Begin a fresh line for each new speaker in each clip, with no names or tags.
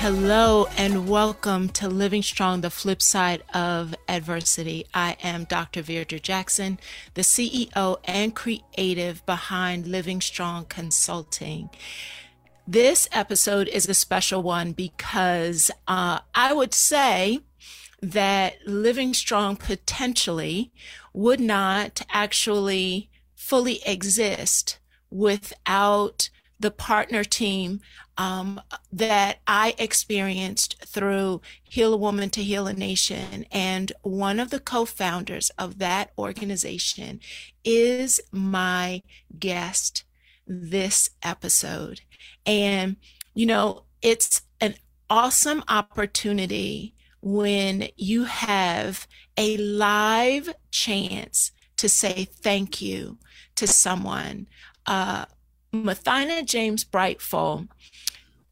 Hello and welcome to Living Strong, the flip side of adversity. I am Dr. Virdra Jackson, the CEO and creative behind Living Strong Consulting. This episode is a special one because uh, I would say that Living Strong potentially would not actually fully exist without the partner team um, that I experienced through Heal a Woman to Heal a Nation. And one of the co founders of that organization is my guest this episode. And, you know, it's an awesome opportunity when you have a live chance to say thank you to someone. Uh, Mothyna James Brightful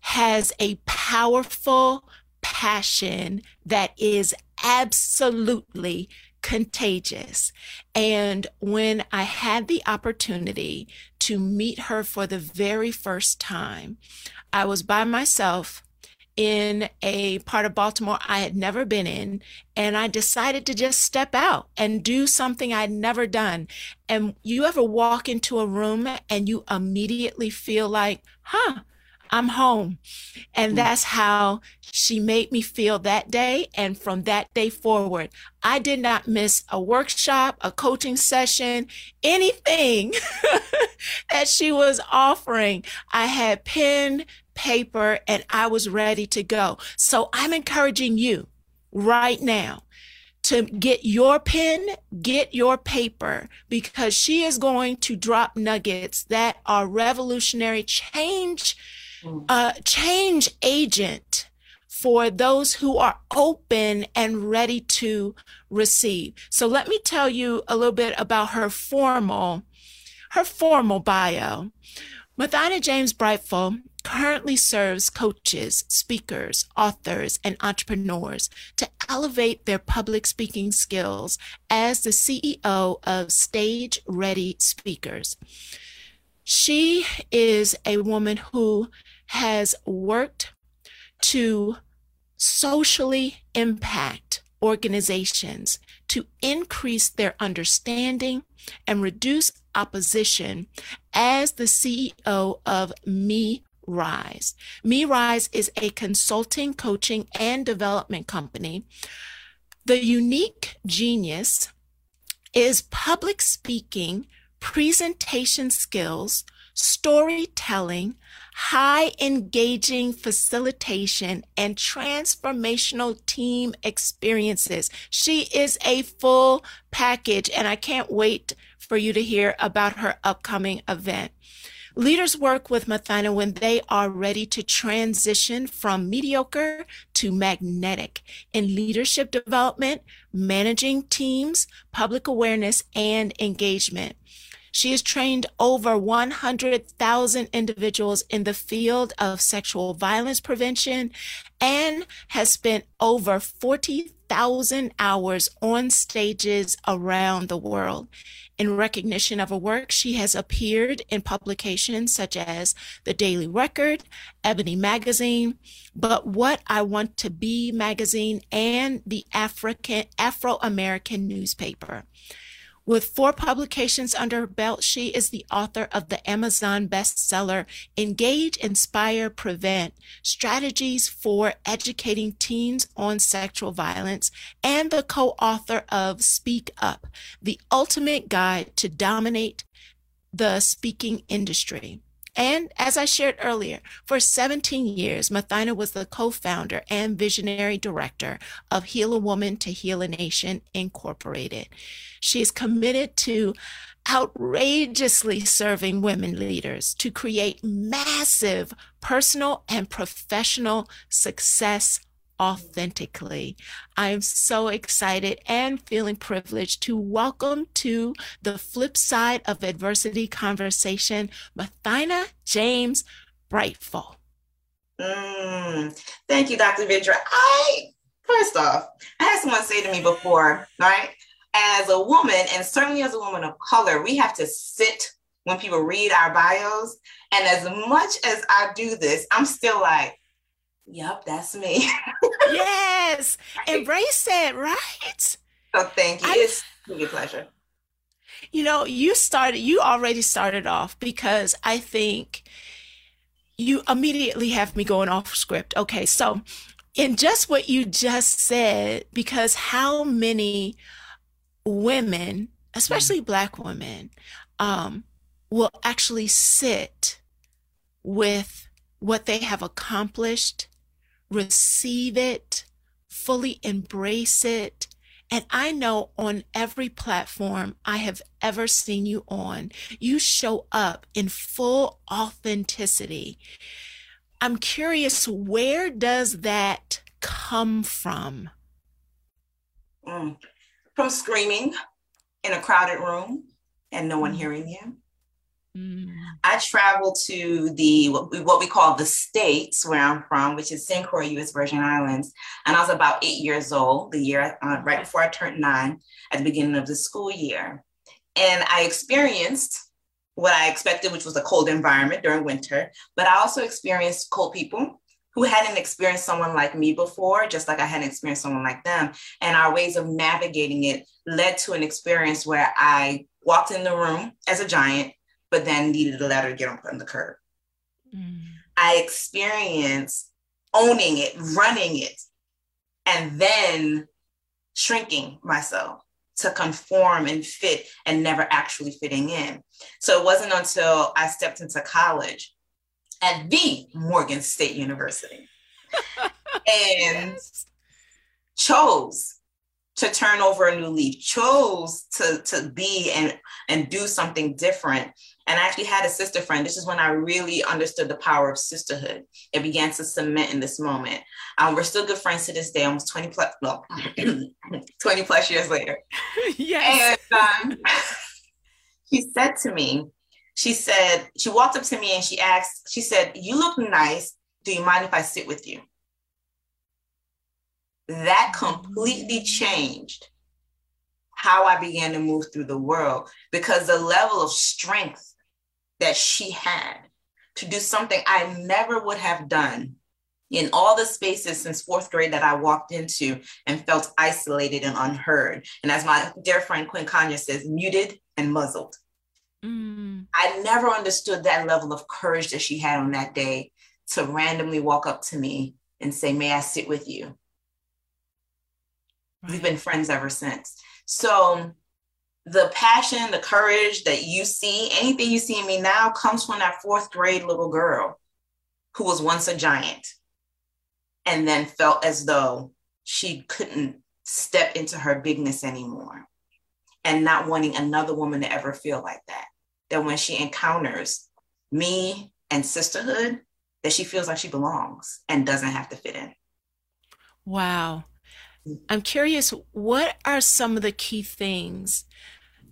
has a powerful passion that is absolutely contagious. And when I had the opportunity to meet her for the very first time, I was by myself in a part of Baltimore I had never been in. And I decided to just step out and do something I'd never done. And you ever walk into a room and you immediately feel like, huh, I'm home. And mm. that's how she made me feel that day. And from that day forward, I did not miss a workshop, a coaching session, anything that she was offering. I had pen, paper, and I was ready to go. So I'm encouraging you right now to get your pen, get your paper, because she is going to drop nuggets that are revolutionary change, uh, change agent for those who are open and ready to receive. So let me tell you a little bit about her formal, her formal bio. Mothyna James Brightful currently serves coaches, speakers, authors, and entrepreneurs to elevate their public speaking skills as the CEO of Stage Ready Speakers. She is a woman who has worked to socially impact organizations to increase their understanding and reduce opposition as the CEO of Me Rise. Me Rise is a consulting, coaching, and development company. The unique genius is public speaking, presentation skills, storytelling, high engaging facilitation, and transformational team experiences. She is a full package, and I can't wait for you to hear about her upcoming event. Leaders work with Mothyna when they are ready to transition from mediocre to magnetic in leadership development, managing teams, public awareness, and engagement. She has trained over 100,000 individuals in the field of sexual violence prevention and has spent over 40,000 hours on stages around the world. In recognition of her work, she has appeared in publications such as The Daily Record, Ebony Magazine, Be What I Want to Be magazine, and the African Afro American newspaper. With four publications under her belt, she is the author of the Amazon bestseller Engage, Inspire, Prevent Strategies for Educating Teens on Sexual Violence, and the co author of Speak Up, the ultimate guide to dominate the speaking industry. And as I shared earlier, for 17 years, Mothyna was the co-founder and visionary director of Heal a Woman to Heal a Nation Incorporated. She is committed to outrageously serving women leaders to create massive personal and professional success authentically. I'm so excited and feeling privileged to welcome to the flip side of adversity conversation, Mothyna James Brightful.
Mm, thank you, Dr. Vidra. I, first off, I had someone say to me before, right? As a woman, and certainly as a woman of color, we have to sit when people read our bios. And as much as I do this, I'm still like, Yep, that's me.
yes. Embrace it, right?
So thank you. I, it's a pleasure.
You know, you started, you already started off because I think you immediately have me going off script. Okay, so in just what you just said, because how many women, especially mm. Black women, um, will actually sit with what they have accomplished receive it, fully embrace it. And I know on every platform I have ever seen you on, you show up in full authenticity. I'm curious, where does that come from?
Mm. From screaming in a crowded room and no one mm. hearing you. Mm. I traveled to the what we, what we call the states where I'm from, which is. Croix, U.S. Virgin Islands, and I was about eight years old. The year uh, right before I turned nine, at the beginning of the school year, and I experienced what I expected, which was a cold environment during winter. But I also experienced cold people who hadn't experienced someone like me before, just like I hadn't experienced someone like them. And our ways of navigating it led to an experience where I walked in the room as a giant but then needed a ladder to get on the curb. Mm. I experienced owning it, running it, and then shrinking myself to conform and fit and never actually fitting in. So it wasn't until I stepped into college at the Morgan State University and chose to turn over a new leaf, chose to, to be and, and do something different and I actually had a sister friend. This is when I really understood the power of sisterhood. It began to cement in this moment. Um, we're still good friends to this day, almost 20 plus, no, 20 plus years later. yes. And um, she said to me, she said, she walked up to me and she asked, she said, You look nice. Do you mind if I sit with you? That completely changed how I began to move through the world because the level of strength that she had to do something I never would have done in all the spaces since fourth grade that I walked into and felt isolated and unheard. And as my dear friend Quinn Kanya says, muted and muzzled. Mm. I never understood that level of courage that she had on that day to randomly walk up to me and say, May I sit with you? Right. We've been friends ever since. So the passion, the courage that you see, anything you see in me now comes from that fourth grade little girl who was once a giant and then felt as though she couldn't step into her bigness anymore and not wanting another woman to ever feel like that. That when she encounters me and sisterhood, that she feels like she belongs and doesn't have to fit in.
Wow. Mm. I'm curious, what are some of the key things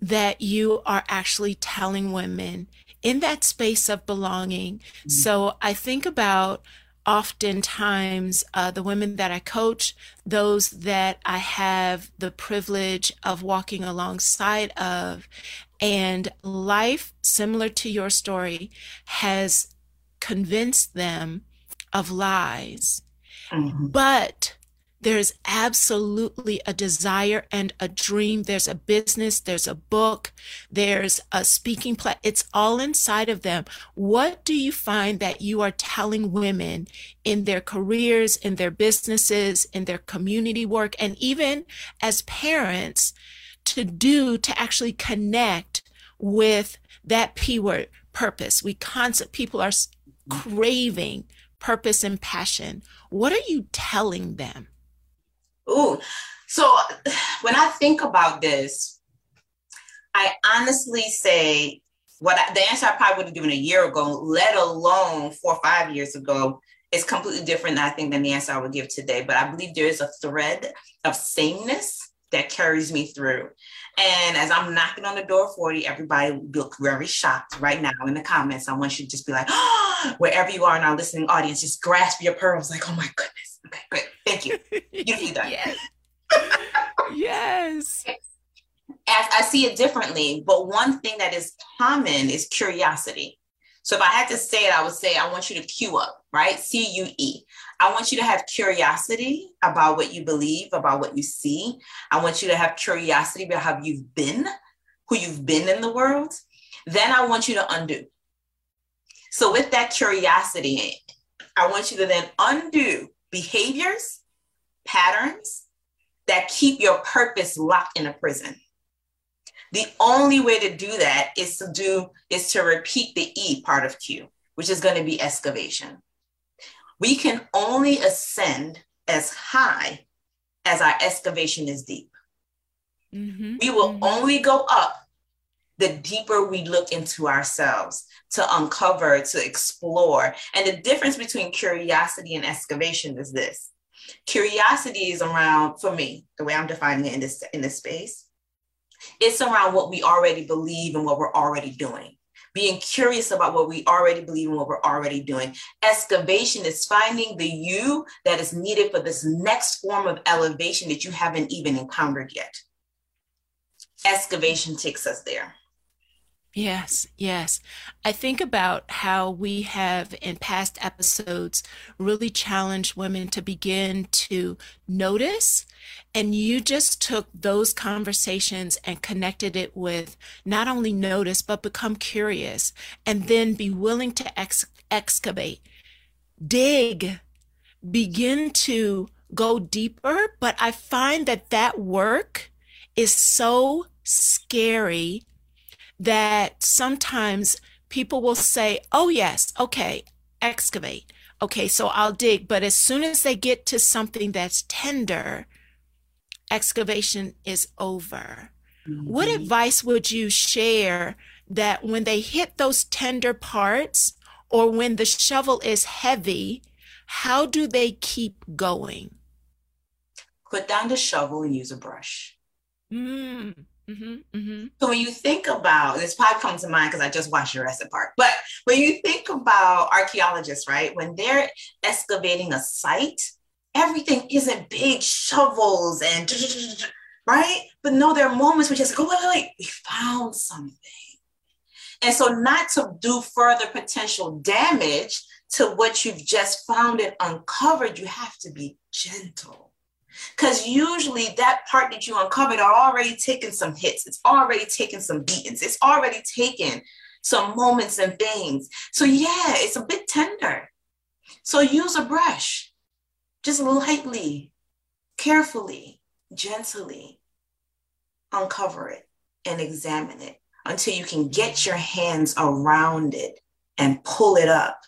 that you are actually telling women in that space of belonging. Mm-hmm. So I think about oftentimes uh, the women that I coach, those that I have the privilege of walking alongside of, and life, similar to your story, has convinced them of lies. Mm-hmm. But there's absolutely a desire and a dream. There's a business, there's a book, there's a speaking play. It's all inside of them. What do you find that you are telling women in their careers, in their businesses, in their community work, and even as parents to do to actually connect with that P word, purpose? We concept people are craving purpose and passion. What are you telling them?
Ooh, so when I think about this, I honestly say what I, the answer I probably would have given a year ago, let alone four or five years ago, is completely different, I think, than the answer I would give today. But I believe there is a thread of sameness that carries me through. And as I'm knocking on the door 40, everybody look very shocked right now in the comments. I want you to just be like, oh, wherever you are in our listening audience, just grasp your pearls like, oh my goodness. Thank you. Beautifully done.
yes. yes.
As I see it differently, but one thing that is common is curiosity. So if I had to say it, I would say I want you to cue up, right? C U E. I want you to have curiosity about what you believe, about what you see. I want you to have curiosity about how you've been, who you've been in the world. Then I want you to undo. So with that curiosity, I want you to then undo behaviors, patterns that keep your purpose locked in a prison. The only way to do that is to do is to repeat the E part of Q, which is going to be excavation. We can only ascend as high as our excavation is deep. Mm-hmm. We will mm-hmm. only go up the deeper we look into ourselves to uncover, to explore. And the difference between curiosity and excavation is this curiosity is around, for me, the way I'm defining it in this, in this space, it's around what we already believe and what we're already doing. Being curious about what we already believe and what we're already doing. Excavation is finding the you that is needed for this next form of elevation that you haven't even encountered yet. Excavation takes us there.
Yes, yes. I think about how we have in past episodes really challenged women to begin to notice. And you just took those conversations and connected it with not only notice, but become curious and then be willing to ex- excavate, dig, begin to go deeper. But I find that that work is so scary that sometimes people will say, oh, yes, okay, excavate. Okay, so I'll dig. But as soon as they get to something that's tender, excavation is over. Mm-hmm. What advice would you share that when they hit those tender parts or when the shovel is heavy, how do they keep going?
Put down the shovel and use a brush. Mm. Mm-hmm, mm-hmm. So when you think about this, probably comes to mind because I just watched Jurassic Park. But when you think about archaeologists, right, when they're excavating a site, everything isn't big shovels and right. But no, there are moments you just go, wait, wait, wait, we found something. And so, not to do further potential damage to what you've just found and uncovered, you have to be gentle because usually that part that you uncovered are already taken some hits. It's already taken some beatings. It's already taken some moments and things. So yeah, it's a bit tender. So use a brush, just lightly, carefully, gently uncover it and examine it until you can get your hands around it and pull it up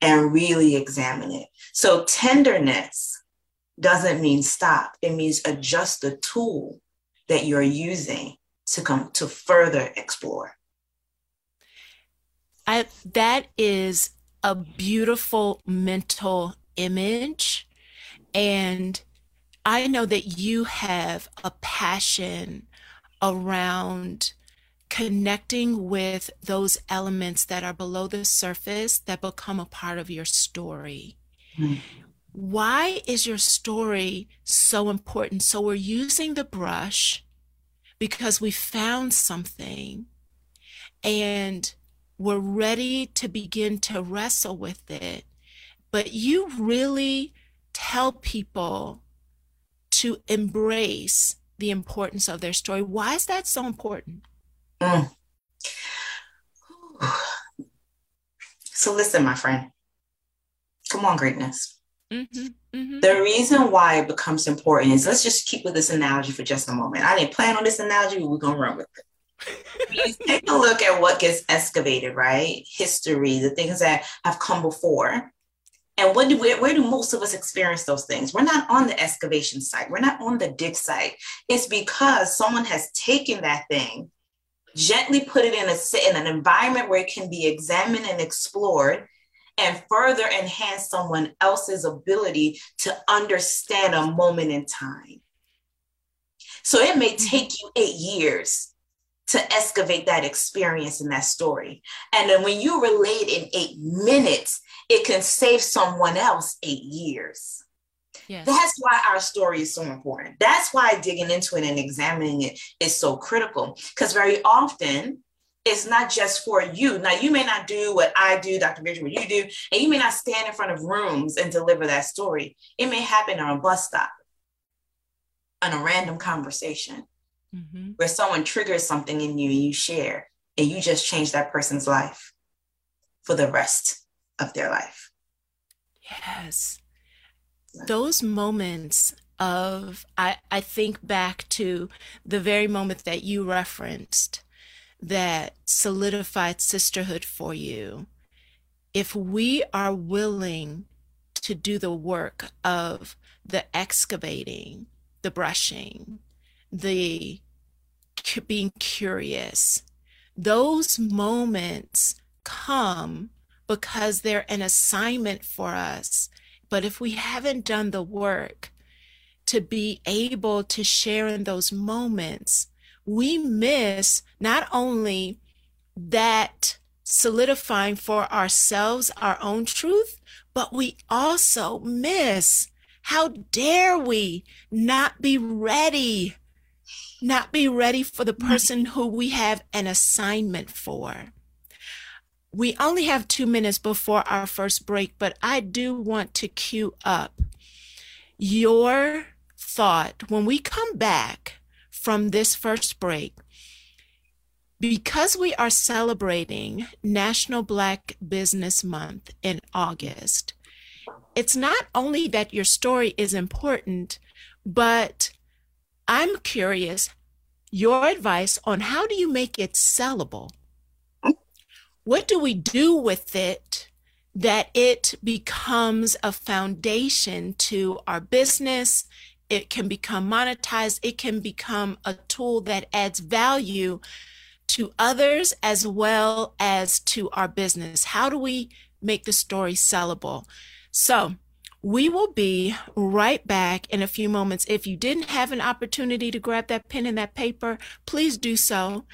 and really examine it. So tenderness doesn't mean stop. It means adjust the tool that you're using to come to further explore.
I, that is a beautiful mental image. And I know that you have a passion around connecting with those elements that are below the surface that become a part of your story. Mm why is your story so important? So we're using the brush because we found something and we're ready to begin to wrestle with it. But you really tell people to embrace the importance of their story. Why is that so important? Mm.
So, listen, my friend. Come on, greatness. Mm-hmm, mm-hmm. The reason why it becomes important is let's just keep with this analogy for just a moment. I didn't plan on this analogy, but we're going to run with it. take a look at what gets excavated, right? History, the things that have come before. And what do, where, where do most of us experience those things? We're not on the excavation site. We're not on the dig site. It's because someone has taken that thing, gently put it in, a, in an environment where it can be examined and explored, and further enhance someone else's ability to understand a moment in time. So it may mm-hmm. take you eight years to excavate that experience and that story. And then when you relate in eight minutes, it can save someone else eight years. Yes. That's why our story is so important. That's why digging into it and examining it is so critical. Because very often it's not just for you. Now, you may not do what I do, Dr. Victor, what you do, and you may not stand in front of rooms and deliver that story. It may happen on a bus stop, on a random conversation mm-hmm. where someone triggers something in you and you share, and you just change that person's life for the rest of their life.
Yes. Those moments of, I, I think back to the very moment that you referenced that solidified sisterhood for you. If we are willing to do the work of the excavating, the brushing, the being curious, those moments come because they're an assignment for us. But if we haven't done the work to be able to share in those moments, we miss not only that solidifying for ourselves our own truth, but we also miss how dare we not be ready not be ready for the mm-hmm. person who we have an assignment for. We only have two minutes before our first break, but I do want to cue up your thought when we come back from this first break. Because we are celebrating National Black Business Month in August, it's not only that your story is important, but I'm curious your advice on how do you make it sellable? What do we do with it that it becomes a foundation to our business? It can become monetized. It can become a tool that adds value to others as well as to our business. How do we make the story sellable? So, we will be right back in a few moments. If you didn't have an opportunity to grab that pen and that paper, please do so.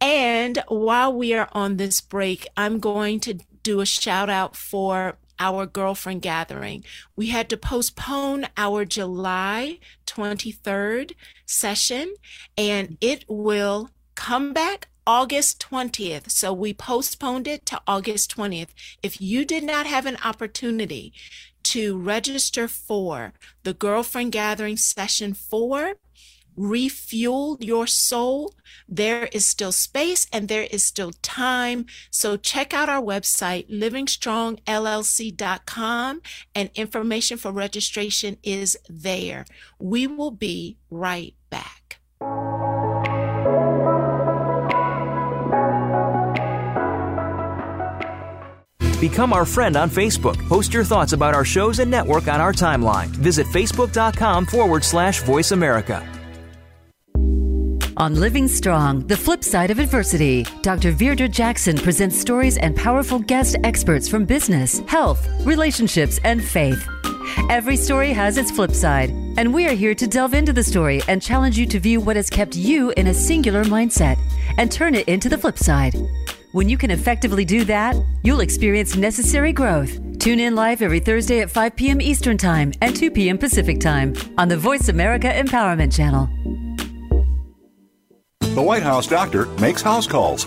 And while we are on this break, I'm going to do a shout out for our girlfriend gathering. We had to postpone our July 23rd session and it will come back August 20th. So we postponed it to August 20th. If you did not have an opportunity to register for the Girlfriend Gathering Session 4, Refuel Your Soul, there is still space and there is still time. So check out our website, livingstrongllc.com, and information for registration is there. We will be right back.
Become our friend on Facebook. Post your thoughts about our shows and network on our timeline. Visit facebook.com forward slash voice America.
On Living Strong, the flip side of adversity, Dr. Virdra Jackson presents stories and powerful guest experts from business, health, relationships, and faith. Every story has its flip side, and we are here to delve into the story and challenge you to view what has kept you in a singular mindset and turn it into the flip side. When you can effectively do that, you'll experience necessary growth. Tune in live every Thursday at 5 p.m. Eastern Time and 2 p.m. Pacific Time on the Voice America Empowerment Channel.
The White House doctor makes house calls.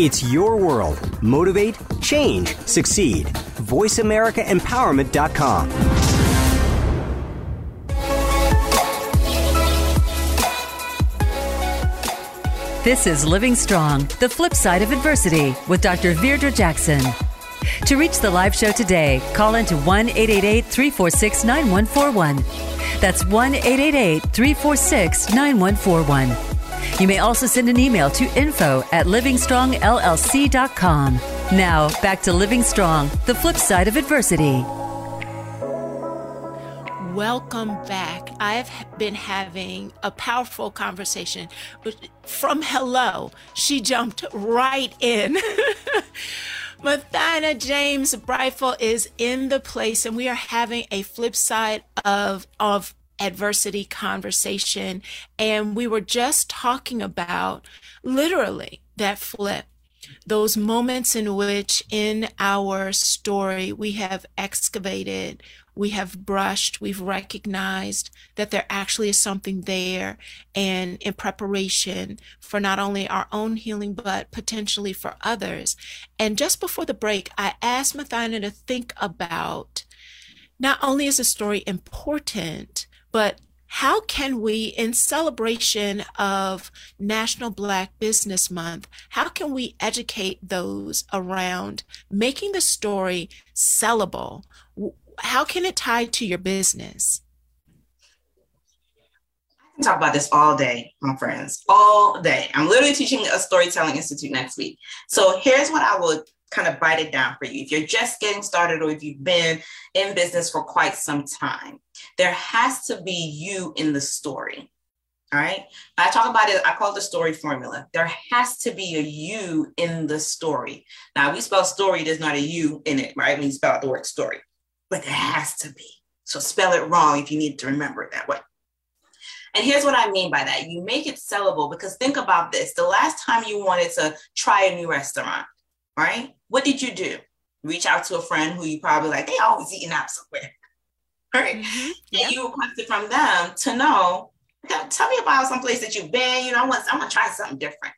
It's your world. Motivate, change, succeed. VoiceAmericaEmpowerment.com.
This is Living Strong, the flip side of adversity with Dr. Virdra Jackson. To reach the live show today, call into 1 888 346 9141. That's 1 888 346 9141. You may also send an email to info at livingstrongllc.com. Now, back to Living Strong, the flip side of adversity.
Welcome back. I've been having a powerful conversation. From hello, she jumped right in. Mothyna James Brightful is in the place, and we are having a flip side of of adversity conversation. And we were just talking about literally that flip those moments in which in our story we have excavated, we have brushed, we've recognized that there actually is something there and in preparation for not only our own healing, but potentially for others. And just before the break, I asked Mothyna to think about not only is the story important, but how can we, in celebration of National Black Business Month, how can we educate those around making the story sellable? How can it tie to your business?
I can talk about this all day, my friends, all day. I'm literally teaching a storytelling institute next week. So here's what I would kind of bite it down for you. If you're just getting started or if you've been in business for quite some time, there has to be you in the story. All right. I talk about it, I call it the story formula. There has to be a you in the story. Now, we spell story, there's not a you in it, right? When you spell out the word story, but there has to be. So spell it wrong if you need to remember it that way. And here's what I mean by that you make it sellable because think about this the last time you wanted to try a new restaurant, right? What did you do? Reach out to a friend who you probably like, they always eating out somewhere. Right. Mm-hmm. Yeah. And you requested from them to know, tell me about some place that you've been. You know, I want, I want to try something different.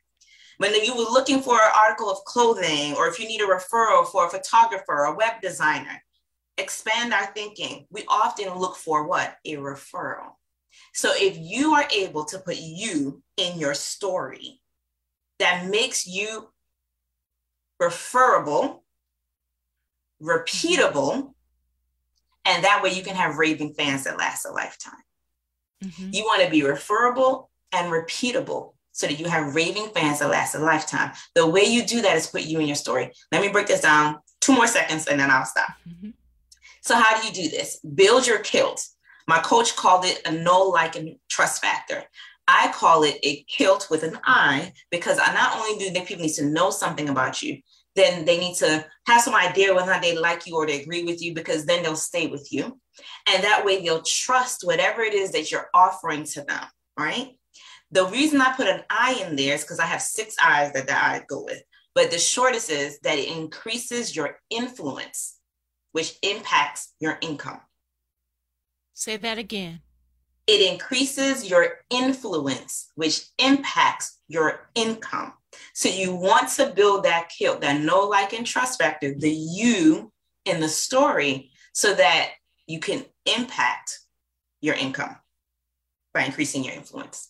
When you were looking for an article of clothing, or if you need a referral for a photographer, or a web designer, expand our thinking. We often look for what? A referral. So if you are able to put you in your story, that makes you referable, repeatable, and that way you can have raving fans that last a lifetime. Mm-hmm. You want to be referable and repeatable so that you have raving fans that last a lifetime. The way you do that is put you in your story. Let me break this down two more seconds and then I'll stop. Mm-hmm. So, how do you do this? Build your kilt. My coach called it a no like, and trust factor. I call it a kilt with an I because I not only do the people need to know something about you, then they need to have some idea whether or not they like you or they agree with you because then they'll stay with you. And that way they'll trust whatever it is that you're offering to them, right? The reason I put an I in there is because I have six I's that the I go with. But the shortest is that it increases your influence, which impacts your income.
Say that again.
It increases your influence, which impacts your income. So you want to build that kilt, that know, like, and trust factor, the you in the story, so that you can impact your income by increasing your influence.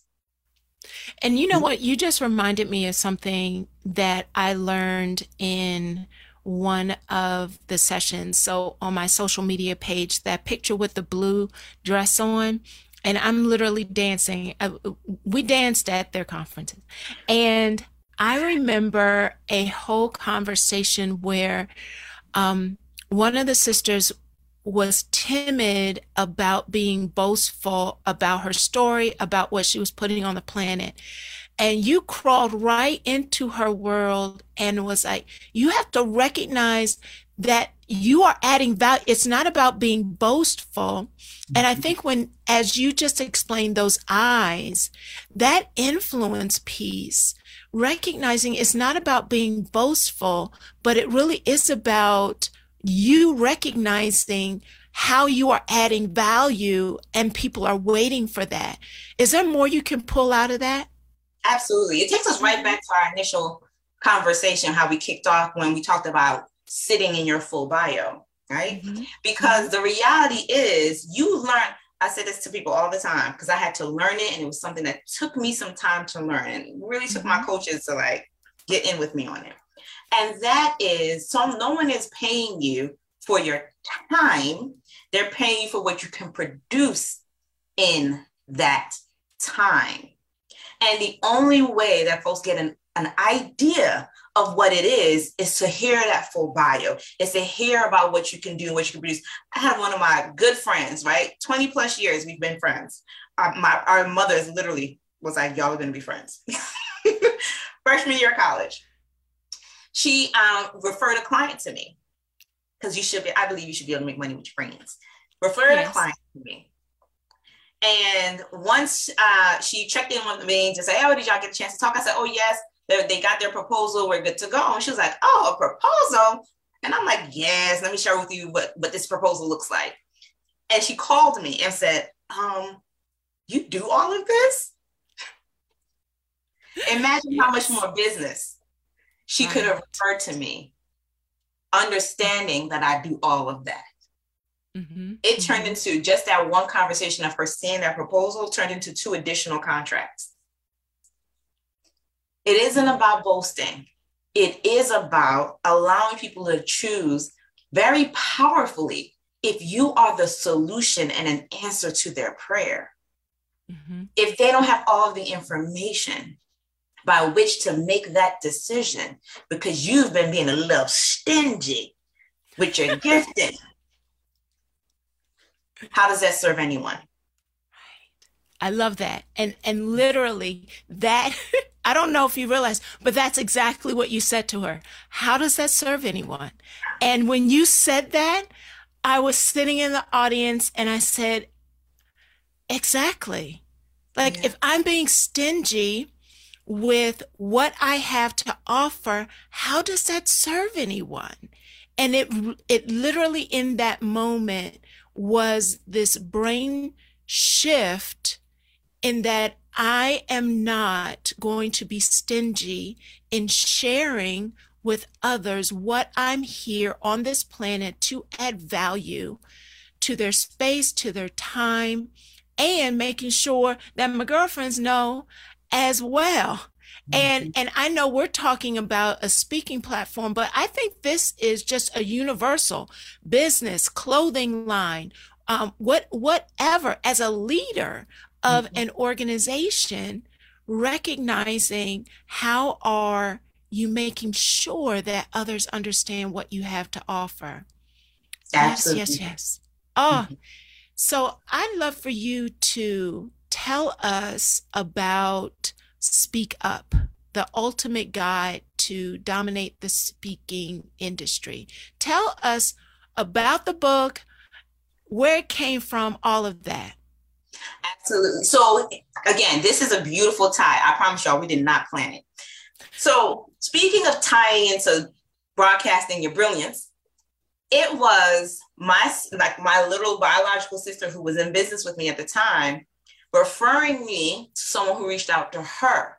And you know what? You just reminded me of something that I learned in one of the sessions. So on my social media page, that picture with the blue dress on, and I'm literally dancing. Uh, we danced at their conferences. And I remember a whole conversation where um, one of the sisters was timid about being boastful about her story, about what she was putting on the planet. And you crawled right into her world and was like, you have to recognize that you are adding value. It's not about being boastful. And I think when, as you just explained those eyes, that influence piece recognizing it's not about being boastful, but it really is about you recognizing how you are adding value and people are waiting for that. Is there more you can pull out of that?
Absolutely. It takes us right back to our initial conversation, how we kicked off when we talked about sitting in your full bio, right? Mm-hmm. Because the reality is you learn, I say this to people all the time because I had to learn it and it was something that took me some time to learn and really took my mm-hmm. coaches to like get in with me on it. And that is so no one is paying you for your time, they're paying you for what you can produce in that time. And the only way that folks get an, an idea of what it is is to hear that full bio is to hear about what you can do what you can produce. I have one of my good friends right? 20 plus years we've been friends. Our, my, our mothers literally was like y'all are going to be friends. Freshman year of college. She um, referred a client to me. Because you should be i believe you should be able to make money with your friends. Referred yes. a client to me. And once uh, she checked in with me to say, "Oh, did y'all get a chance to talk?" I said, "Oh, yes." They, they got their proposal. We're good to go. And she was like, "Oh, a proposal." And I'm like, "Yes." Let me share with you what what this proposal looks like. And she called me and said, "Um, you do all of this?" Imagine yes. how much more business she right. could have referred to me, understanding that I do all of that. Mm-hmm. It turned mm-hmm. into just that one conversation of her seeing that proposal turned into two additional contracts. It isn't about boasting. It is about allowing people to choose very powerfully if you are the solution and an answer to their prayer. Mm-hmm. If they don't have all of the information by which to make that decision because you've been being a little stingy with your gifting how does that serve anyone?
I love that. And and literally that I don't know if you realize, but that's exactly what you said to her. How does that serve anyone? And when you said that, I was sitting in the audience and I said, exactly. Like yeah. if I'm being stingy with what I have to offer, how does that serve anyone? And it it literally in that moment was this brain shift in that I am not going to be stingy in sharing with others what I'm here on this planet to add value to their space, to their time, and making sure that my girlfriends know as well and mm-hmm. and I know we're talking about a speaking platform, but I think this is just a universal business clothing line, um, what whatever. As a leader of mm-hmm. an organization, recognizing how are you making sure that others understand what you have to offer. Absolutely. Yes, yes, yes. Oh, mm-hmm. so I'd love for you to tell us about Speak Up, the ultimate guide to dominate the speaking industry. Tell us about the book, where it came from, all of that.
Absolutely. So, again, this is a beautiful tie. I promise y'all, we did not plan it. So, speaking of tying into broadcasting your brilliance, it was my like my little biological sister who was in business with me at the time referring me to someone who reached out to her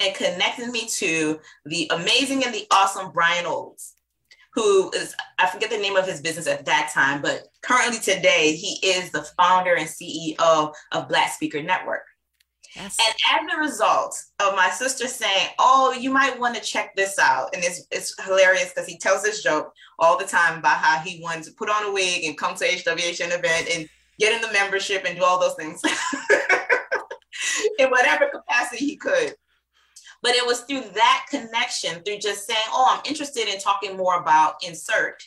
and connected me to the amazing and the awesome Brian Olds, who is, I forget the name of his business at that time, but currently today, he is the founder and CEO of Black Speaker Network. Yes. And as a result of my sister saying, Oh, you might want to check this out. And it's, it's hilarious because he tells this joke all the time about how he wanted to put on a wig and come to HWHN event and get in the membership and do all those things in whatever capacity he could. But it was through that connection, through just saying, Oh, I'm interested in talking more about insert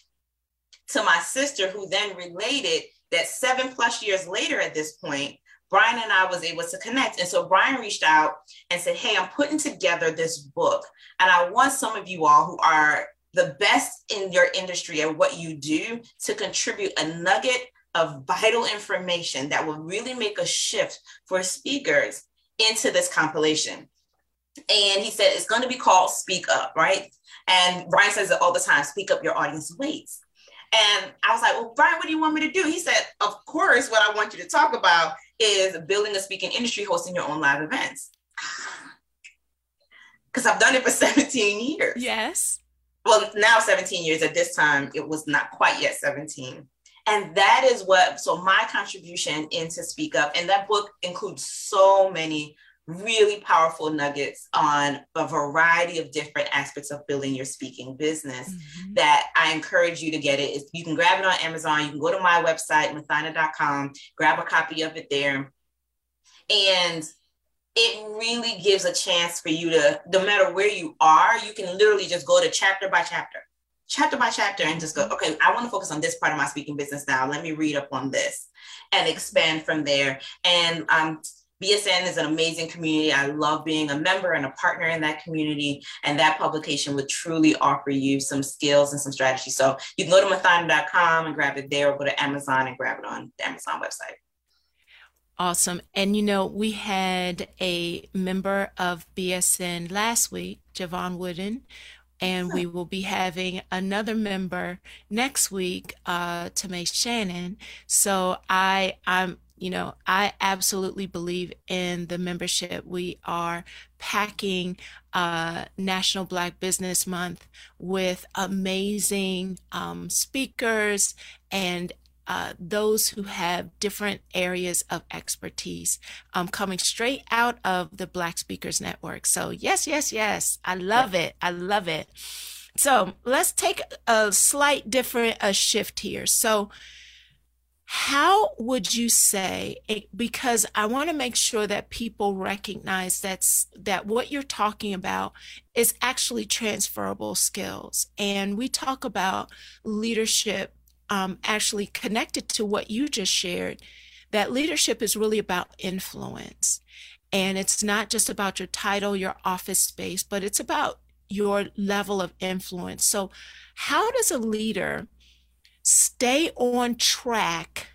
to my sister, who then related that seven plus years later at this point, Brian and I was able to connect. And so Brian reached out and said, Hey, I'm putting together this book. And I want some of you all who are the best in your industry at what you do to contribute a nugget of vital information that will really make a shift for speakers into this compilation. And he said it's going to be called Speak Up, right? And Brian says it all the time speak up, your audience waits. And I was like, well, Brian, what do you want me to do? He said, of course, what I want you to talk about is building a speaking industry, hosting your own live events. Because I've done it for 17 years.
Yes.
Well, now 17 years. At this time, it was not quite yet 17. And that is what, so my contribution into Speak Up, and that book includes so many really powerful nuggets on a variety of different aspects of building your speaking business mm-hmm. that I encourage you to get it. You can grab it on Amazon. You can go to my website, mothyna.com, grab a copy of it there. And it really gives a chance for you to, no matter where you are, you can literally just go to chapter by chapter, chapter by chapter, and just go, mm-hmm. okay, I want to focus on this part of my speaking business now. Let me read up on this and expand from there. And um, BSN is an amazing community. I love being a member and a partner in that community. And that publication would truly offer you some skills and some strategies. So you can go to mothyna.com and grab it there, or go to Amazon and grab it on the Amazon website.
Awesome. And you know, we had a member of BSN last week, Javon Wooden, and we will be having another member next week, uh, Tamay Shannon. So I, I'm you know, I absolutely believe in the membership. We are packing uh, National Black Business Month with amazing um, speakers and uh, those who have different areas of expertise um, coming straight out of the Black Speakers Network. So, yes, yes, yes. I love it. I love it. So, let's take a slight different a shift here. So, how would you say because i want to make sure that people recognize that's that what you're talking about is actually transferable skills. And we talk about leadership um, actually connected to what you just shared that leadership is really about influence. And it's not just about your title your office space but it's about your level of influence. So how does a leader stay on track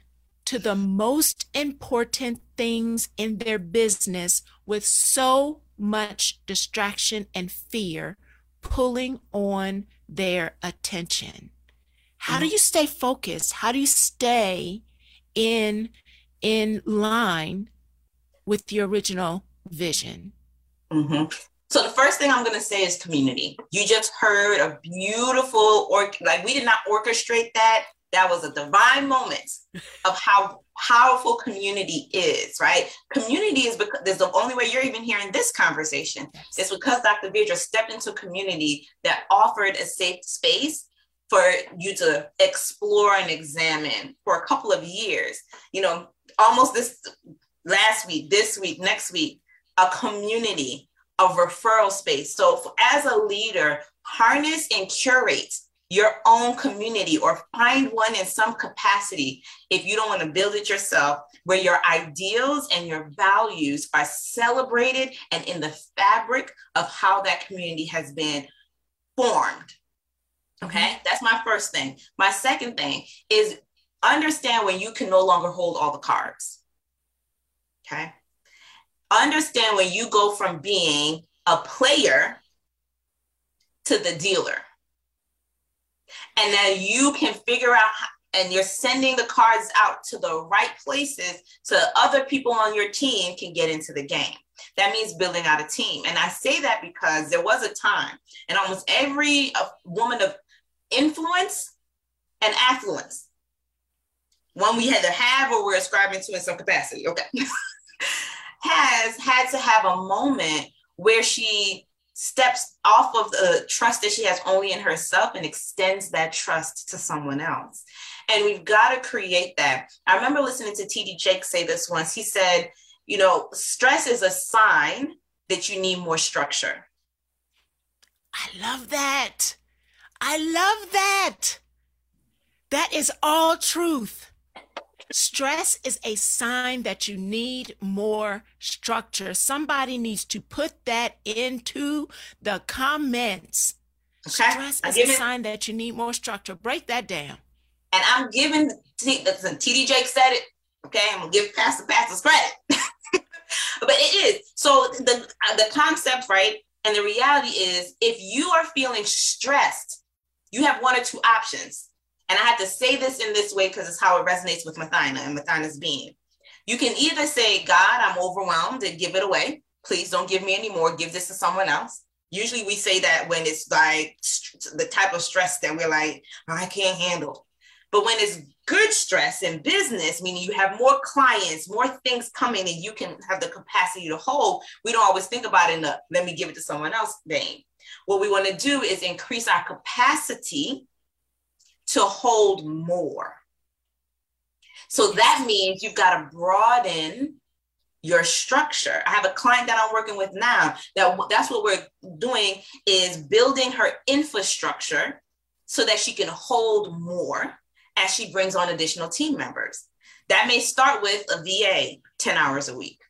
to the most important things in their business with so much distraction and fear pulling on their attention. How do mm-hmm. you stay focused? How do you stay in in line with your original vision?
Mm-hmm. So the first thing I'm going to say is community. You just heard a beautiful or like we did not orchestrate that. That was a divine moment of how powerful community is, right? Community is because there's the only way you're even hearing this conversation is because Dr. Virdra stepped into a community that offered a safe space for you to explore and examine for a couple of years. You know, almost this last week, this week, next week, a community of referral space. So, as a leader, harness and curate your own community or find one in some capacity if you don't want to build it yourself, where your ideals and your values are celebrated and in the fabric of how that community has been formed. Okay, mm-hmm. that's my first thing. My second thing is understand when you can no longer hold all the cards. Okay, understand when you go from being a player to the dealer. And then you can figure out how, and you're sending the cards out to the right places so other people on your team can get into the game. That means building out a team. And I say that because there was a time, and almost every uh, woman of influence and affluence, one we had to have or we're ascribing to in some capacity, okay, has had to have a moment where she steps off of the trust that she has only in herself and extends that trust to someone else. And we've got to create that. I remember listening to TD Jake say this once. He said, you know, stress is a sign that you need more structure.
I love that. I love that. That is all truth. Stress is a sign that you need more structure. Somebody needs to put that into the comments. Okay. Stress is a sign that you need more structure. Break that down.
And I'm giving TD Jake said it. Okay, I'm gonna give Pastor Pastor's credit. but it is so the uh, the concept, right? And the reality is, if you are feeling stressed, you have one or two options. And I have to say this in this way because it's how it resonates with Mothyna and Mothyna's being. You can either say, God, I'm overwhelmed and give it away. Please don't give me any more. Give this to someone else. Usually we say that when it's like the type of stress that we're like, I can't handle. But when it's good stress in business, meaning you have more clients, more things coming, and you can have the capacity to hold. We don't always think about it in the let me give it to someone else vein. What we want to do is increase our capacity to hold more. So that means you've got to broaden your structure. I have a client that I'm working with now that that's what we're doing is building her infrastructure so that she can hold more as she brings on additional team members. That may start with a VA 10 hours a week.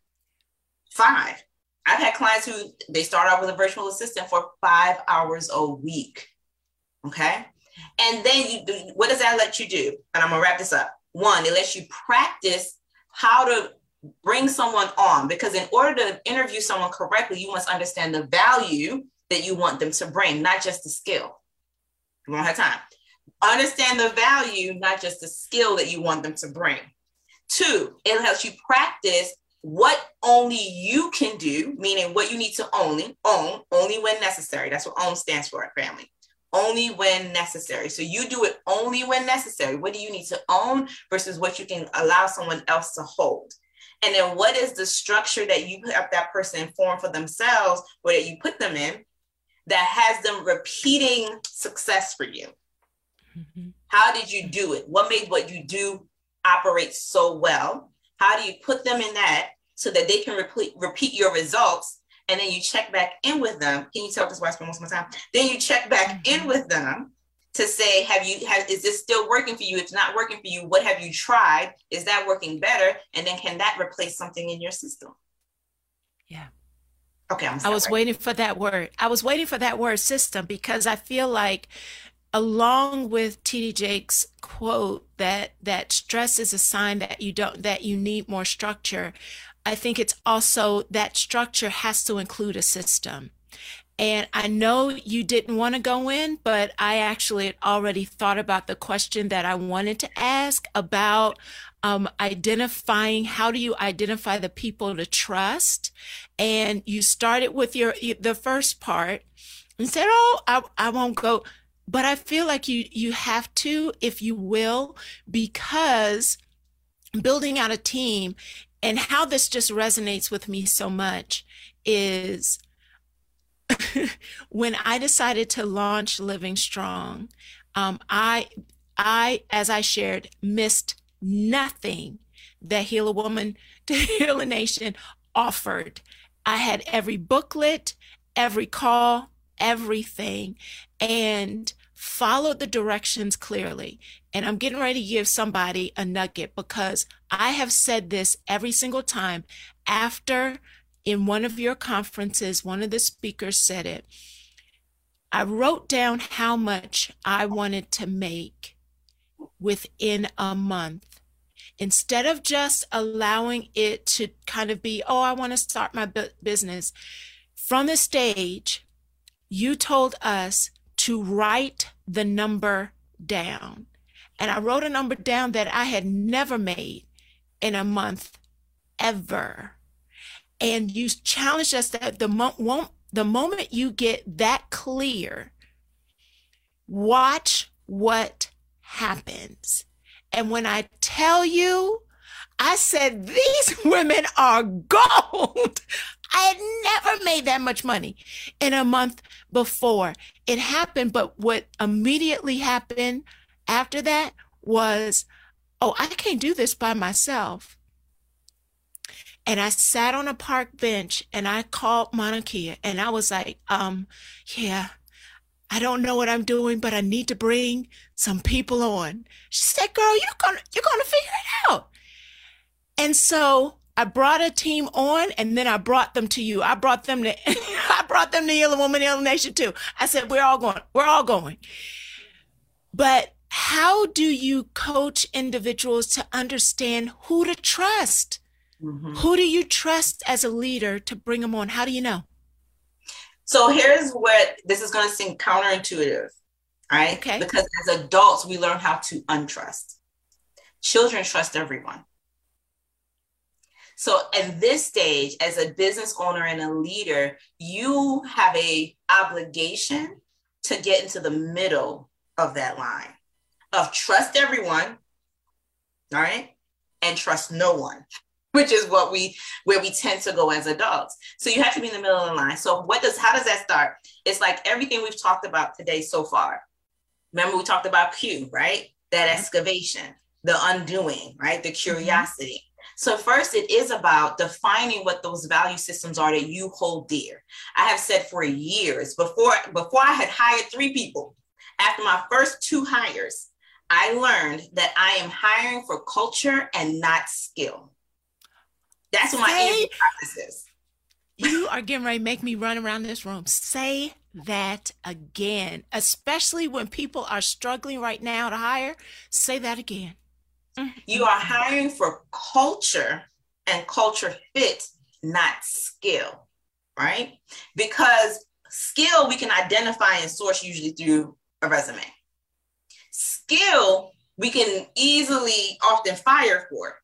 Five. I've had clients who they start off with a virtual assistant for five hours a week. Okay. And then you what does that let you do? And I'm gonna wrap this up. One, it lets you practice how to bring someone on because in order to interview someone correctly, you must understand the value that you want them to bring, not just the skill. We don't have time. Understand the value, not just the skill that you want them to bring. Two, it helps you practice what only you can do, meaning what you need to only own, only when necessary. That's what own stands for family. Only when necessary. So you do it only when necessary. What do you need to own versus what you can allow someone else to hold? And then what is the structure that you have that person form for themselves or that you put them in that has them repeating success for you? Mm-hmm. How did you do it? What made what you do operate so well? How do you put them in that so that they can repeat, repeat your results? And then you check back in with them. Can you tell this why I spend most of my time? Then you check back mm-hmm. in with them to say, have you have is this still working for you? If it's not working for you, what have you tried? Is that working better? And then can that replace something in your system?
Yeah.
Okay,
i was waiting for that word. I was waiting for that word system because I feel like along with TD Jakes quote that that stress is a sign that you don't that you need more structure. I think it's also that structure has to include a system. And I know you didn't want to go in, but I actually had already thought about the question that I wanted to ask about um, identifying how do you identify the people to trust? And you started with your the first part and said, "Oh, I, I won't go." But I feel like you you have to, if you will, because building out a team and how this just resonates with me so much is when I decided to launch Living Strong, um, I, I, as I shared, missed nothing that Heal a Woman to Heal a Nation offered. I had every booklet, every call, everything, and followed the directions clearly. And I'm getting ready to give somebody a nugget because I have said this every single time after in one of your conferences, one of the speakers said it. I wrote down how much I wanted to make within a month. Instead of just allowing it to kind of be, oh, I want to start my business. From the stage, you told us to write the number down. And I wrote a number down that I had never made in a month ever and you challenge us that the, mo- the moment you get that clear, watch what happens. And when I tell you, I said, these women are gold. I had never made that much money in a month before it happened. But what immediately happened after that was, oh, I can't do this by myself. And I sat on a park bench and I called Monica and I was like, um, yeah, I don't know what I'm doing, but I need to bring some people on. She said, girl, you're gonna, you're gonna figure it out. And so I brought a team on and then I brought them to you. I brought them to, I brought them to Heal a Woman Heal a Nation too. I said, we're all going, we're all going. But how do you coach individuals to understand who to trust? Mm-hmm. Who do you trust as a leader to bring them on? How do you know?
So here's what this is going to seem counterintuitive, right? Okay. Because as adults, we learn how to untrust. Children trust everyone. So at this stage, as a business owner and a leader, you have a obligation to get into the middle of that line of trust everyone all right, and trust no one, which is what we where we tend to go as adults. So you have to be in the middle of the line. So what does how does that start? It's like everything we've talked about today so far. Remember we talked about Q, right? That excavation, the undoing, right? The mm-hmm. curiosity. So, first, it is about defining what those value systems are that you hold dear. I have said for years before, before I had hired three people, after my first two hires, I learned that I am hiring for culture and not skill. That's what my interview practice is.
You are getting ready to make me run around this room. Say that again, especially when people are struggling right now to hire. Say that again.
You are hiring for culture and culture fit, not skill, right? Because skill we can identify and source usually through a resume. Skill we can easily often fire for.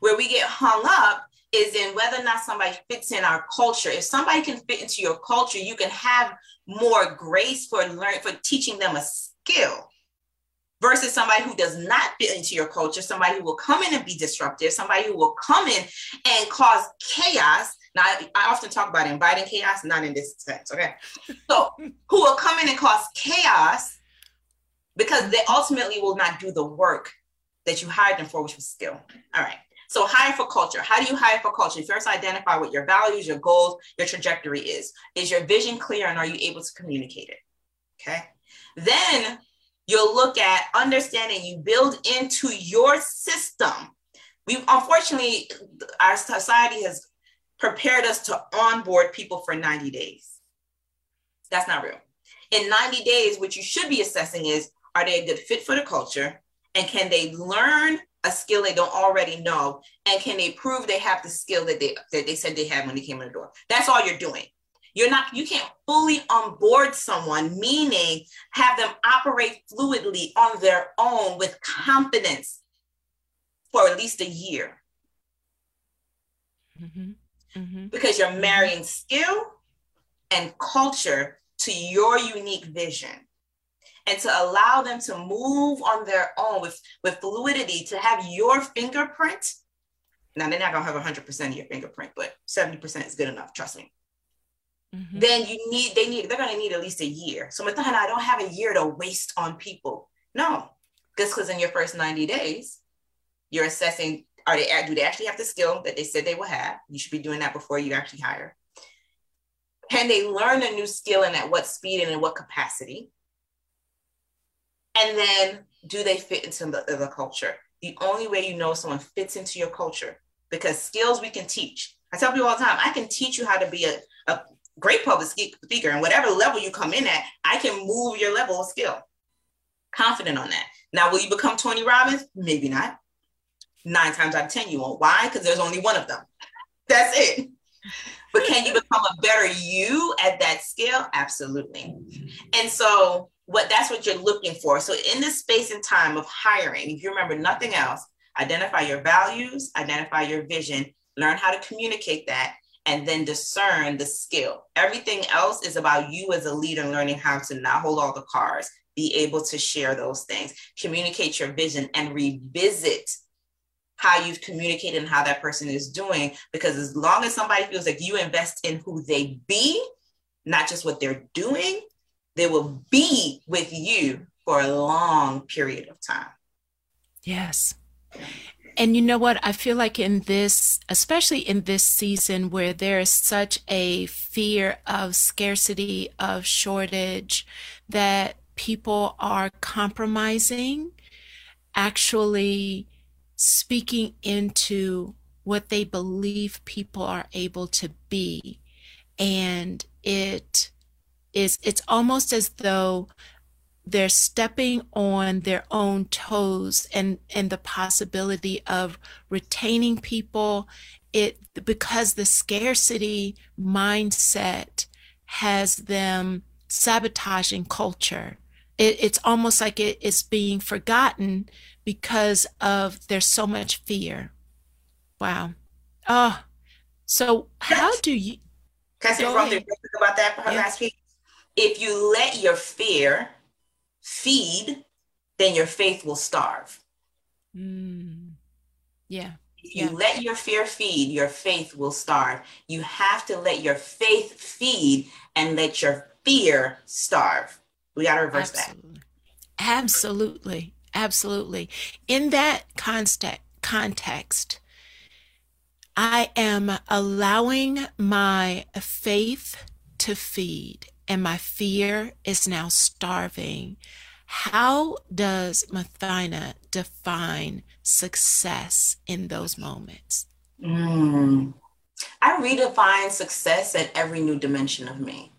Where we get hung up is in whether or not somebody fits in our culture. If somebody can fit into your culture, you can have more grace for learning for teaching them a skill versus somebody who does not fit into your culture, somebody who will come in and be disruptive, somebody who will come in and cause chaos. Now, I, I often talk about inviting chaos, not in this sense, okay? So, who will come in and cause chaos because they ultimately will not do the work that you hired them for, which was skill. All right. So hire for culture. How do you hire for culture? First, identify what your values, your goals, your trajectory is. Is your vision clear and are you able to communicate it? Okay. Then you'll look at understanding you build into your system. We unfortunately, our society has prepared us to onboard people for 90 days. That's not real. In 90 days, what you should be assessing is are they a good fit for the culture? And can they learn a skill they don't already know? And can they prove they have the skill that they that they said they had when they came in the door? That's all you're doing. You're not, you can't fully onboard someone, meaning have them operate fluidly on their own with confidence for at least a year. Mm-hmm. Mm-hmm. Because you're marrying skill and culture to your unique vision and to allow them to move on their own with, with fluidity, to have your fingerprint. Now, they're not going to have 100% of your fingerprint, but 70% is good enough, trust me mm-hmm. then you need they need they're going to need at least a year. So I don't have a year to waste on people. No, just because in your first 90 days, you're assessing are they do they actually have the skill that they said they will have? You should be doing that before you actually hire. Can they learn a new skill and at what speed and in what capacity? And then do they fit into the, the culture? The only way you know someone fits into your culture, because skills we can teach. I tell people all the time, I can teach you how to be a, a great public speaker and whatever level you come in at, I can move your level of skill. Confident on that. Now, will you become Tony Robbins? Maybe not. Nine times out of 10, you won't. Why? Because there's only one of them. That's it. But can you become a better you at that scale? Absolutely. And so, what that's what you're looking for. So, in this space and time of hiring, if you remember nothing else, identify your values, identify your vision, learn how to communicate that, and then discern the skill. Everything else is about you as a leader learning how to not hold all the cards, be able to share those things, communicate your vision, and revisit how you've communicated and how that person is doing. Because as long as somebody feels like you invest in who they be, not just what they're doing, they will be with you for a long period of time.
Yes. And you know what? I feel like in this, especially in this season where there is such a fear of scarcity, of shortage, that people are compromising, actually speaking into what they believe people are able to be. And it is, it's almost as though they're stepping on their own toes and and the possibility of retaining people. It because the scarcity mindset has them sabotaging culture. It, it's almost like it is being forgotten because of there's so much fear. Wow. Oh so how do you
can I say something about that yeah. if you let your fear feed, then your faith will starve. Mm.
Yeah.
If you yeah. let your fear feed, your faith will starve. You have to let your faith feed and let your fear starve. We got to reverse
Absolutely. that. Absolutely. Absolutely. In that context, context, I am allowing my faith to feed and my fear is now starving. How does Mothyna define success in those moments?
Mm. I redefine success at every new dimension of me.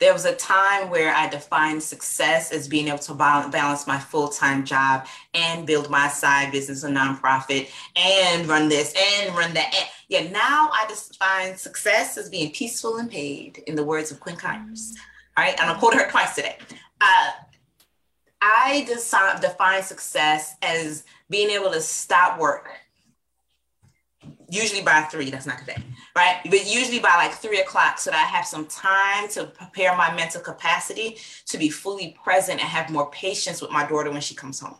There was a time where I defined success as being able to balance my full time job and build my side business, a nonprofit, and run this and run that. Yeah, now I define success as being peaceful and paid, in the words of Quinn Conyers. All right, and I'll quote her twice today. Uh, I decide, define success as being able to stop work, usually by three, that's not today, right? But usually by like three o'clock, so that I have some time to prepare my mental capacity to be fully present and have more patience with my daughter when she comes home,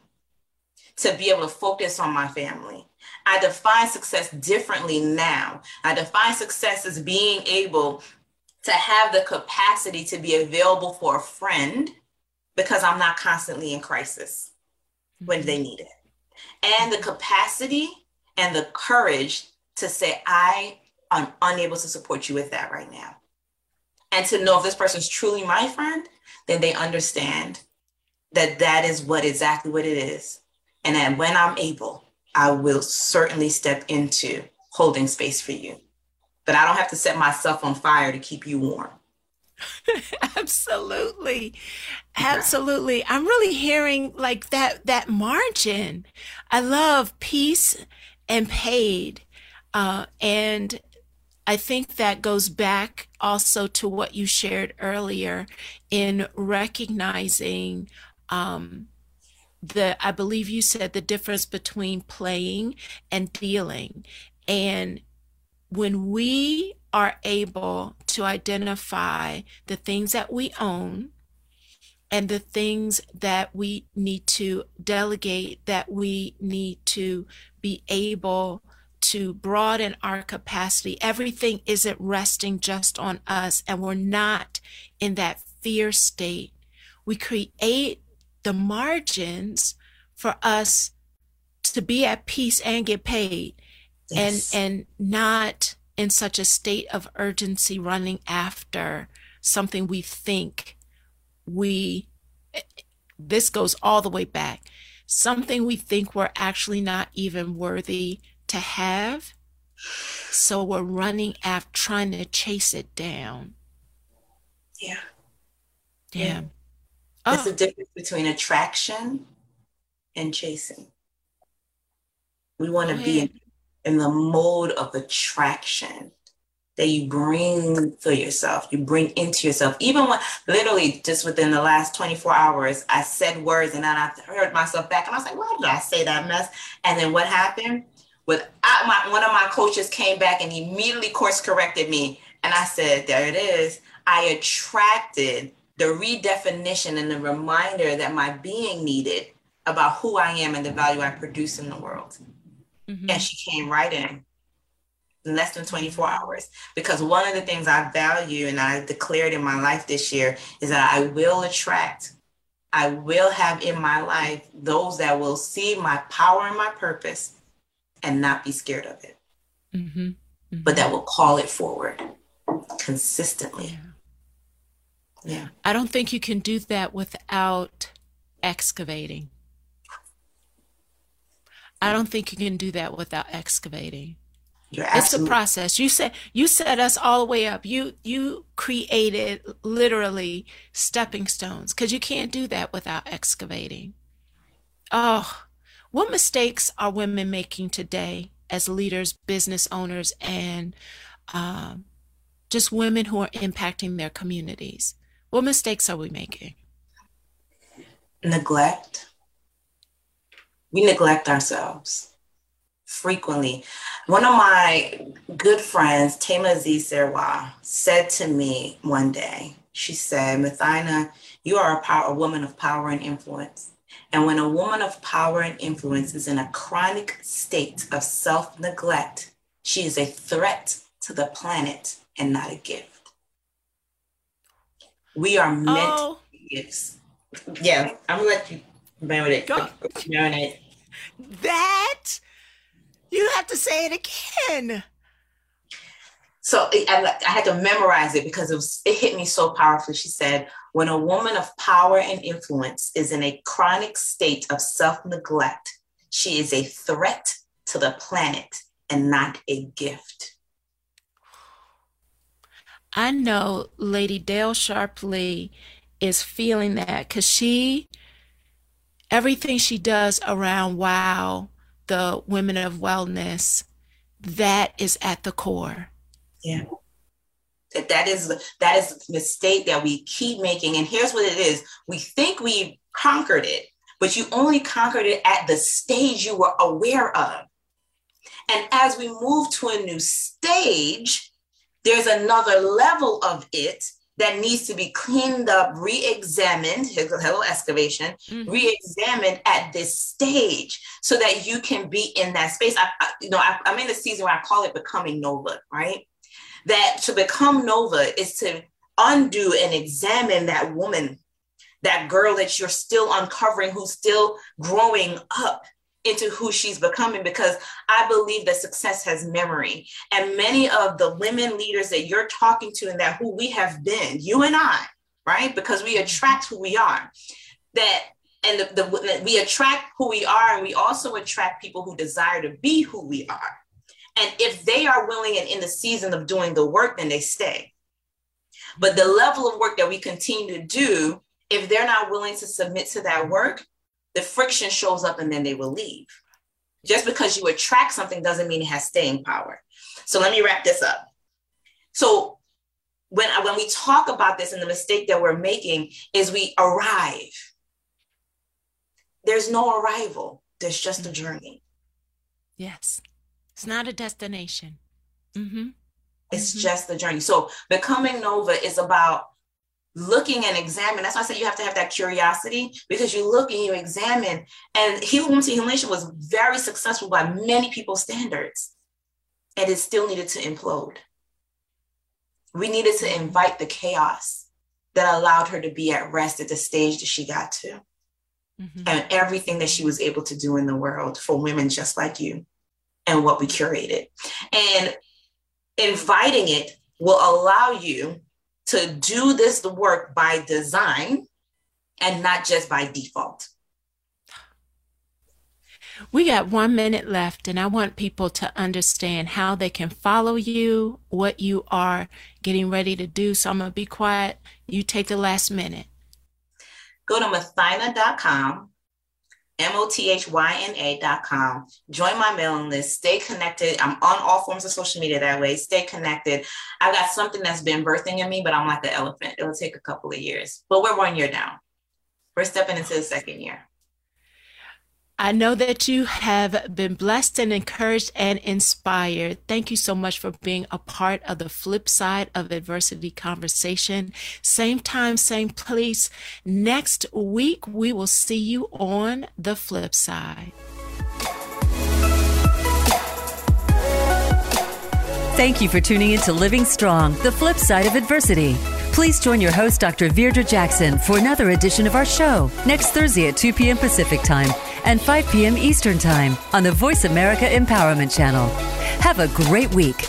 to be able to focus on my family. I define success differently now. I define success as being able to have the capacity to be available for a friend because I'm not constantly in crisis when mm-hmm. they need it. And the capacity and the courage to say, I am unable to support you with that right now. And to know if this person is truly my friend, then they understand that that is what exactly what it is. And that when I'm able, I will certainly step into holding space for you. But I don't have to set myself on fire to keep you warm.
absolutely. Absolutely. I'm really hearing like that that margin. I love peace and paid uh, and i think that goes back also to what you shared earlier in recognizing um, the i believe you said the difference between playing and dealing. And when we are able to identify the things that we own and the things that we need to delegate, that we need to be able to broaden our capacity. Everything isn't resting just on us, and we're not in that fear state. We create the margins for us to be at peace and get paid yes. and and not in such a state of urgency running after something we think we this goes all the way back something we think we're actually not even worthy to have so we're running after trying to chase it down
yeah
yeah, yeah.
oh. a difference between attraction and chasing we want to be in in the mode of attraction that you bring for yourself, you bring into yourself. Even when literally just within the last 24 hours, I said words and then I heard myself back and I was like, why did I say that mess? And then what happened? With my one of my coaches came back and immediately course corrected me. And I said, there it is. I attracted the redefinition and the reminder that my being needed about who I am and the value I produce in the world. Mm-hmm. And she came right in in less than 24 hours. Because one of the things I value and I declared in my life this year is that I will attract, I will have in my life those that will see my power and my purpose and not be scared of it, mm-hmm. Mm-hmm. but that will call it forward consistently.
Yeah. yeah. I don't think you can do that without excavating. I don't think you can do that without excavating. You're it's a process. You said you set us all the way up. You you created literally stepping stones because you can't do that without excavating. Oh, what mistakes are women making today as leaders, business owners, and um, just women who are impacting their communities? What mistakes are we making?
Neglect we neglect ourselves frequently. One of my good friends, Tama Aziz Serwa, said to me one day, she said, Mothyna, you are a, power, a woman of power and influence. And when a woman of power and influence is in a chronic state of self neglect, she is a threat to the planet and not a gift. We are meant oh. to be gifts. Yeah, I'm gonna let you marinate. Go. Marinate.
That you have to say it again.
So I, I had to memorize it because it was it hit me so powerfully. She said, "When a woman of power and influence is in a chronic state of self neglect, she is a threat to the planet and not a gift."
I know Lady Dale Sharpley is feeling that because she, everything she does around WOW, the Women of Wellness, that is at the core.
Yeah. That, is that is the mistake that we keep making. And here's what it is: we think we conquered it, but you only conquered it at the stage you were aware of. And as we move to a new stage, there's another level of it that needs to be cleaned up, re-examined, hello excavation, mm-hmm. re-examined at this stage so that you can be in that space. I, I you know, I, I'm in the season where I call it becoming Nova, right? That to become Nova is to undo and examine that woman, that girl that you're still uncovering, who's still growing up into who she's becoming because I believe that success has memory. And many of the women leaders that you're talking to and that who we have been, you and I, right? Because we mm-hmm. attract who we are. That and the, the we attract who we are, and we also attract people who desire to be who we are. And if they are willing and in the season of doing the work, then they stay. But the mm-hmm. level of work that we continue to do, if they're not willing to submit to that work, the friction shows up and then they will leave. Just because you attract something doesn't mean it has staying power. So let me wrap this up. So when, when we talk about this and the mistake that we're making is we arrive. There's no arrival. There's just a journey.
Yes. It's not a destination. Mm-hmm.
It's mm-hmm. just the journey. So becoming Nova is about looking and examining. That's why I say you have to have that curiosity because you look and you examine. And Healing Women to Heal Nation was very successful by many people's standards, and it still needed to implode. We needed to invite the chaos that allowed her to be at rest at the stage that she got to. Mm-hmm. And everything that she was able to do in the world for women just like you and what we curated. And inviting it will allow you to do this work by design and not just by default.
We got one minute left, and I want people to understand how they can follow you, what you are getting ready to do. So I'm going to be quiet. You take the last minute.
Go to mothyna.com M-O-T-H-Y-N-A.com. Join my mailing list. Stay connected. I'm on all forms of social media that way. Stay connected. I've got something that's been birthing in me, but I'm like the elephant. It'll take a couple of years. But we're one year down. We're stepping into the second year.
I know that you have been blessed and encouraged and inspired. Thank you so much for being a part of the flip side of adversity conversation. Same time, same place. Next week, we will see you on the flip side.
Thank you for tuning in to Living Strong, the flip side of adversity. Please join your host, Dr. Virdra Jackson, for another edition of our show next Thursday at 2 p.m. Pacific Time and 5 p.m. Eastern Time on the Voice America Empowerment Channel. Have a great week.